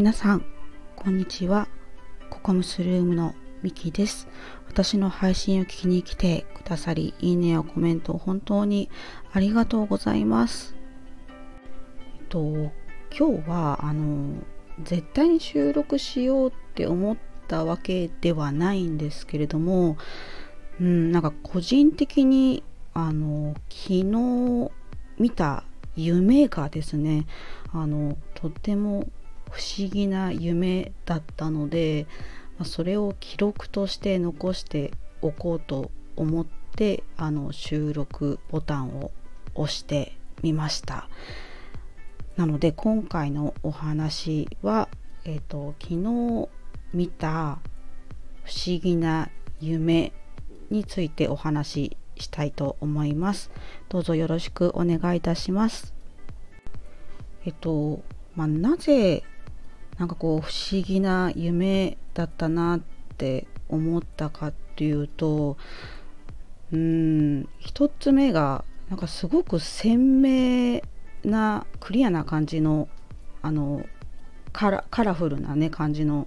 皆さんこんにちは。ココムスルームのミキです。私の配信を聞きに来てくださりいいねやコメント本当にありがとうございます。えっと今日はあの絶対に収録しようって思ったわけではないんですけれどもうんなんか個人的にあの昨日見た夢がですねあのとっても不思議な夢だったのでそれを記録として残しておこうと思ってあの収録ボタンを押してみました。なので今回のお話は、えーと、昨日見た不思議な夢についてお話ししたいと思います。どうぞよろしくお願いいたします。えっとまあ、なぜなんかこう不思議な夢だったなって思ったかっていうとうん一つ目がなんかすごく鮮明なクリアな感じのあのカラカラフルなね感じの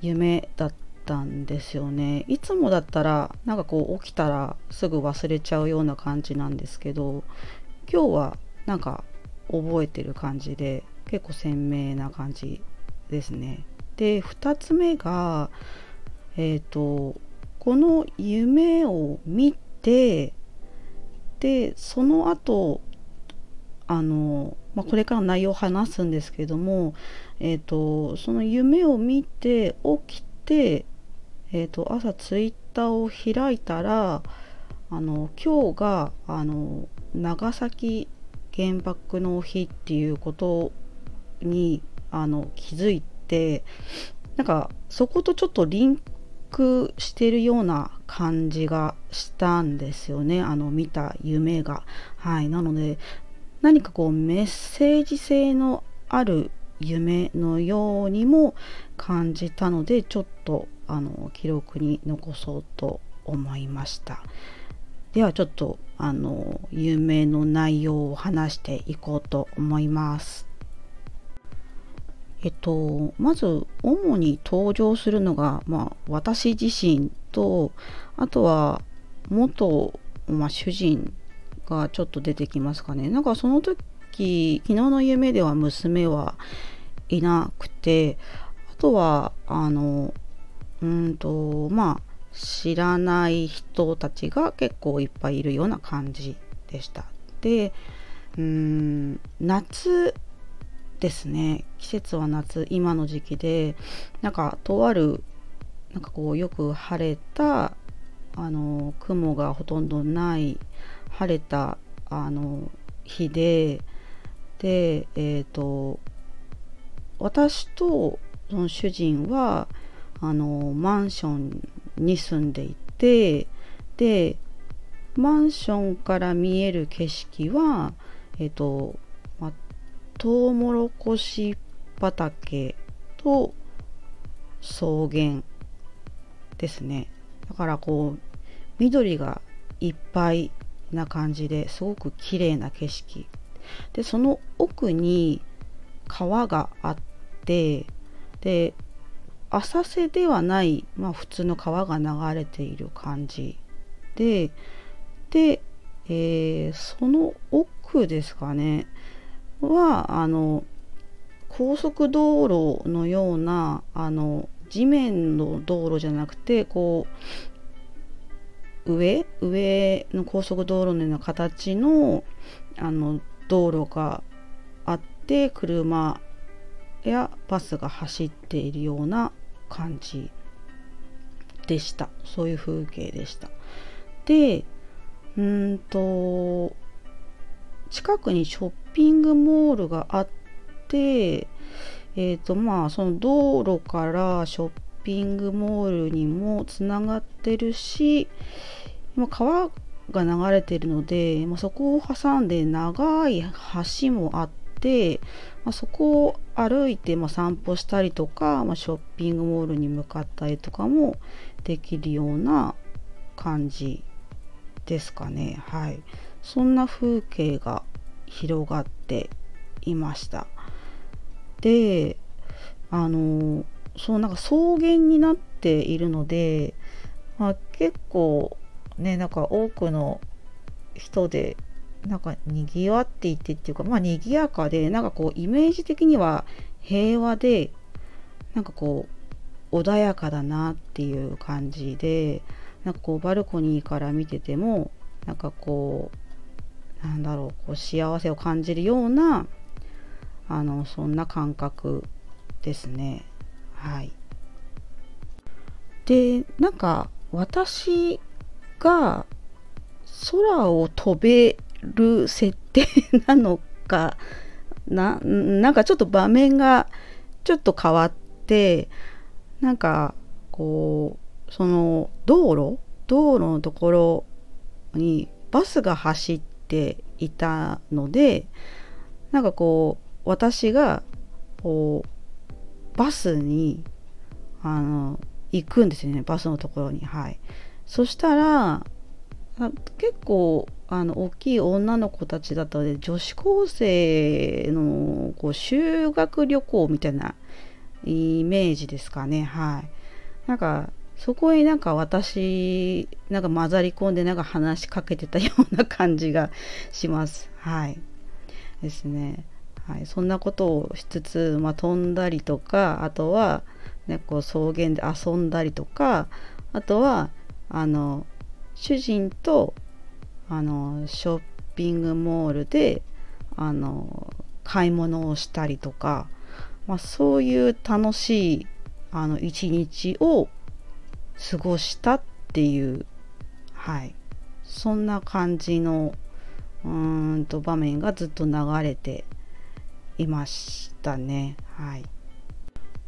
夢だったんですよね。いつもだったらなんかこう起きたらすぐ忘れちゃうような感じなんですけど今日はなんか覚えてる感じで結構鮮明な感じですね。で2つ目がえ、ー、とこの夢を見てでその後あの、まあ、これから内容を話すんですけども、えーと、その夢を見て起きて、えーと、朝ツイッターを開いたらあの今日があの長崎原爆の日っていうことにあの気づいてなんかそことちょっとリンクしてるような感じがしたんですよね。あの見た夢が。はい。なので何かこうメッセージ性のある夢のようにも感じたのでちょっとあの記録に残そうと思いました。ではちょっとあの夢の内容を話していこうと思います。えっと、まず主に登場するのが、まあ、私自身とあとは元、まあ、主人がちょっと出てきますかねなんかその時昨日の夢では娘はいなくてあとはあのうんとまあ知らない人たちが結構いっぱいいるような感じでした。でうん夏ですね。季節は夏今の時期でなんかとあるなんかこうよく晴れたあの雲がほとんどない晴れたあの日ででえっ、ー、と私とその主人はあのマンションに住んでいてでマンションから見える景色はえっ、ー、とトウモロコシ畑と草原ですね。だからこう緑がいっぱいな感じですごく綺麗な景色。でその奥に川があってで浅瀬ではない、まあ、普通の川が流れている感じでで、えー、その奥ですかね。はあの高速道路のようなあの地面の道路じゃなくてこう上上の高速道路のような形のあの道路があって車やバスが走っているような感じでした。そういう風景でした。でうんと近くにショッピングモールがあってえ、ー、とまあその道路からショッピングモールにもつながってるし川が流れてるので、まあ、そこを挟んで長い橋もあって、まあ、そこを歩いて、ま、散歩したりとか、まあ、ショッピングモールに向かったりとかもできるような感じですかね。はい。そんな風景が広がっていました。であのそうなんか草原になっているので、まあ、結構ねなんか多くの人でなんか賑わっていてっていうかまあ賑やかでなんかこうイメージ的には平和でなんかこう穏やかだなっていう感じでなんかこうバルコニーから見ててもなんかこうなんだろうこう幸せを感じるようなあのそんな感覚ですね。はい。でなんか私が空を飛べる設定なのかな？なんかちょっと場面がちょっと変わってなんかこうその道路？道路のところにバスが走ってていたのでなんかこう私がこうバスにあの行くんですよねバスのところに。はい。そしたら結構あの大きい女の子たちだったので女子高生のこう修学旅行みたいなイメージですかね。はい。なんかそこになんか私なんか混ざり込んでなんか話しかけてたような感じがします。はい。ですね。はい、そんなことをしつつ、まあ、飛んだりとかあとは、ね、こう草原で遊んだりとかあとはあの主人とあのショッピングモールであの買い物をしたりとか、まあ、そういう楽しいあの一日を過ごしたっていうはい。そんな感じのうーんと場面がずっと流れていましたね。はい。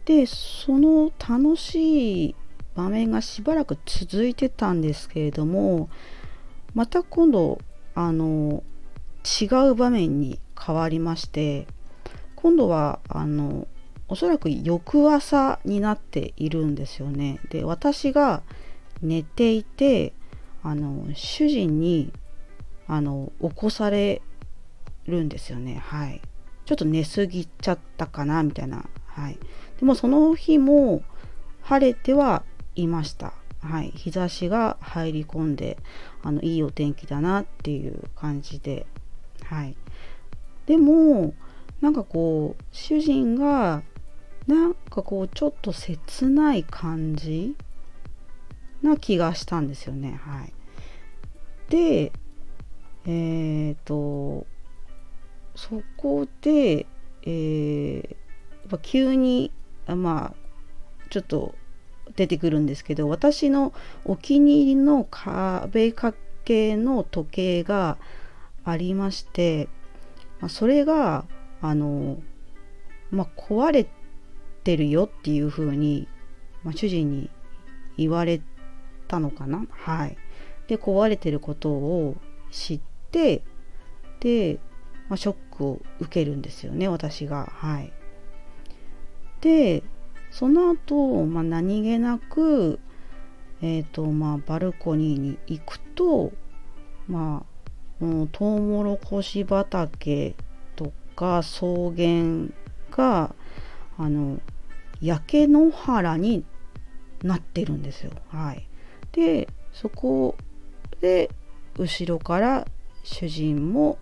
でその楽しい場面がしばらく続いてたんですけれどもまた今度あの違う場面に変わりまして今度はあのおそらく翌朝になっているんですよね。で私が寝ていてあの主人にあの起こされるんですよね。はい。ちょっと寝すぎちゃったかなみたいな。はい。でもその日も晴れてはいました。はい、日差しが入り込んであのいいお天気だなっていう感じで、はい、でもなんかこう主人がなんかこうちょっと切ない感じな気がしたんですよね。はい、でえっ、ー、とそこで、えー、急にまあちょっと出てくるんですけど私のお気に入りの壁掛けの時計がありまして、まあ、それがあの、まあ、壊れててるよっていう風に、まあ、主人に言われたのかな？はい。で壊れてることを知ってで、まあ、ショックを受けるんですよね私が。はい。でその後、まあ、何気なく、えーとまあ、バルコニーに行くと、まあ、もうトウモロコシ畑とか草原があの焼け野原になってるんですよ。はい、でそこで後ろから主人も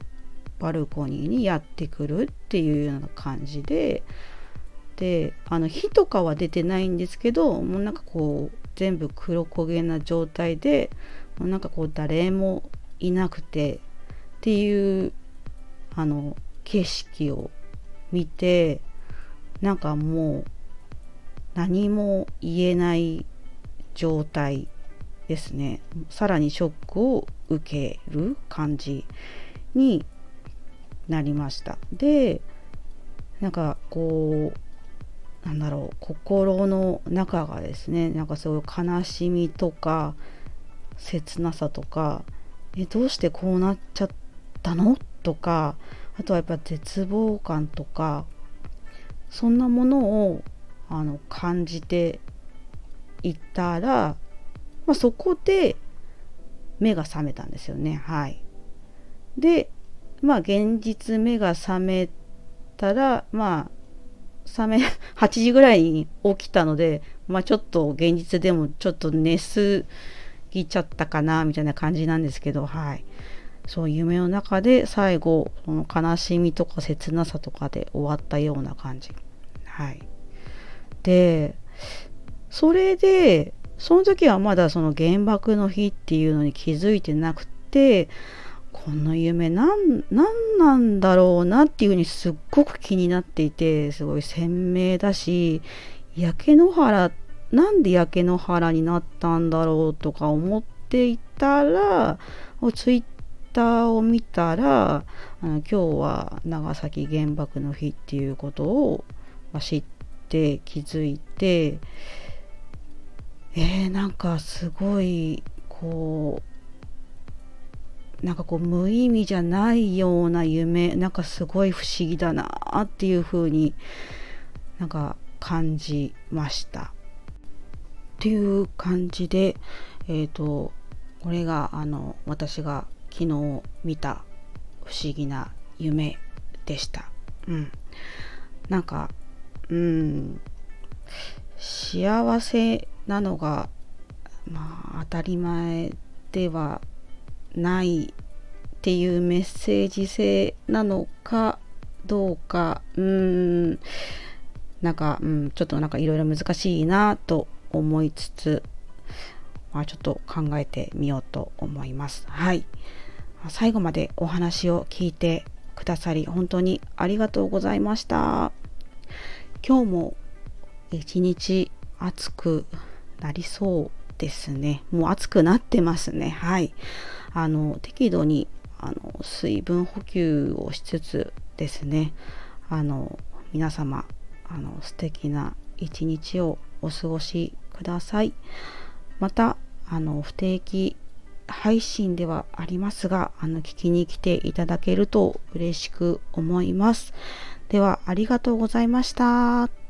バルコニーにやってくるっていうような感じでであの火とかは出てないんですけどもうなんかこう全部黒焦げな状態でもうなんかこう誰もいなくてっていうあの景色を見てなんかもう何も言えない状態ですね。さらにショックを受ける感じになりました。でなんかこうなんだろう心の中がですねなんかそういう悲しみとか切なさとかえどうしてこうなっちゃったの？とかあとはやっぱ絶望感とかそんなものをあの感じていたら、まあ、そこで目が覚めたんですよね。はい。でまあ現実目が覚めたらまあ覚め 8時ぐらいに起きたのでまあちょっと現実でもちょっと寝すぎちゃったかなみたいな感じなんですけどはい。そう夢の中で最後その悲しみとか切なさとかで終わったような感じ。はい。でそれでその時はまだその原爆の日っていうのに気づいてなくてこの夢何なんだろうなっていうふうにすっごく気になっていてすごい鮮明だし焼け野原なんで焼け野原になったんだろうとか思っていたらツイッターを見たらあの今日は長崎原爆の日っていうことを、ま知って気づいてえー、なんかすごいこうなんかこう無意味じゃないような夢なんかすごい不思議だなっていう風になんか感じましたっていう感じでえっ、ー、とこれがあの私が昨日見た不思議な夢でした。うん。なんか、うん、幸せなのが、まあ、当たり前ではないっていうメッセージ性なのかどうか、うん、なんか、うん、ちょっとなんかいろいろ難しいなと思いつつ、まあ、ちょっと考えてみようと思います。はい。最後までお話を聞いてくださり本当にありがとうございました。今日も一日暑くなりそうですね。もう暑くなってますね。はい。あの、適度にあの水分補給をしつつですね、あの、皆様、あの、素敵な一日をお過ごしください。また、あの、不定期配信ではありますが、あの、聞きに来ていただけると嬉しく思います。では、ありがとうございました。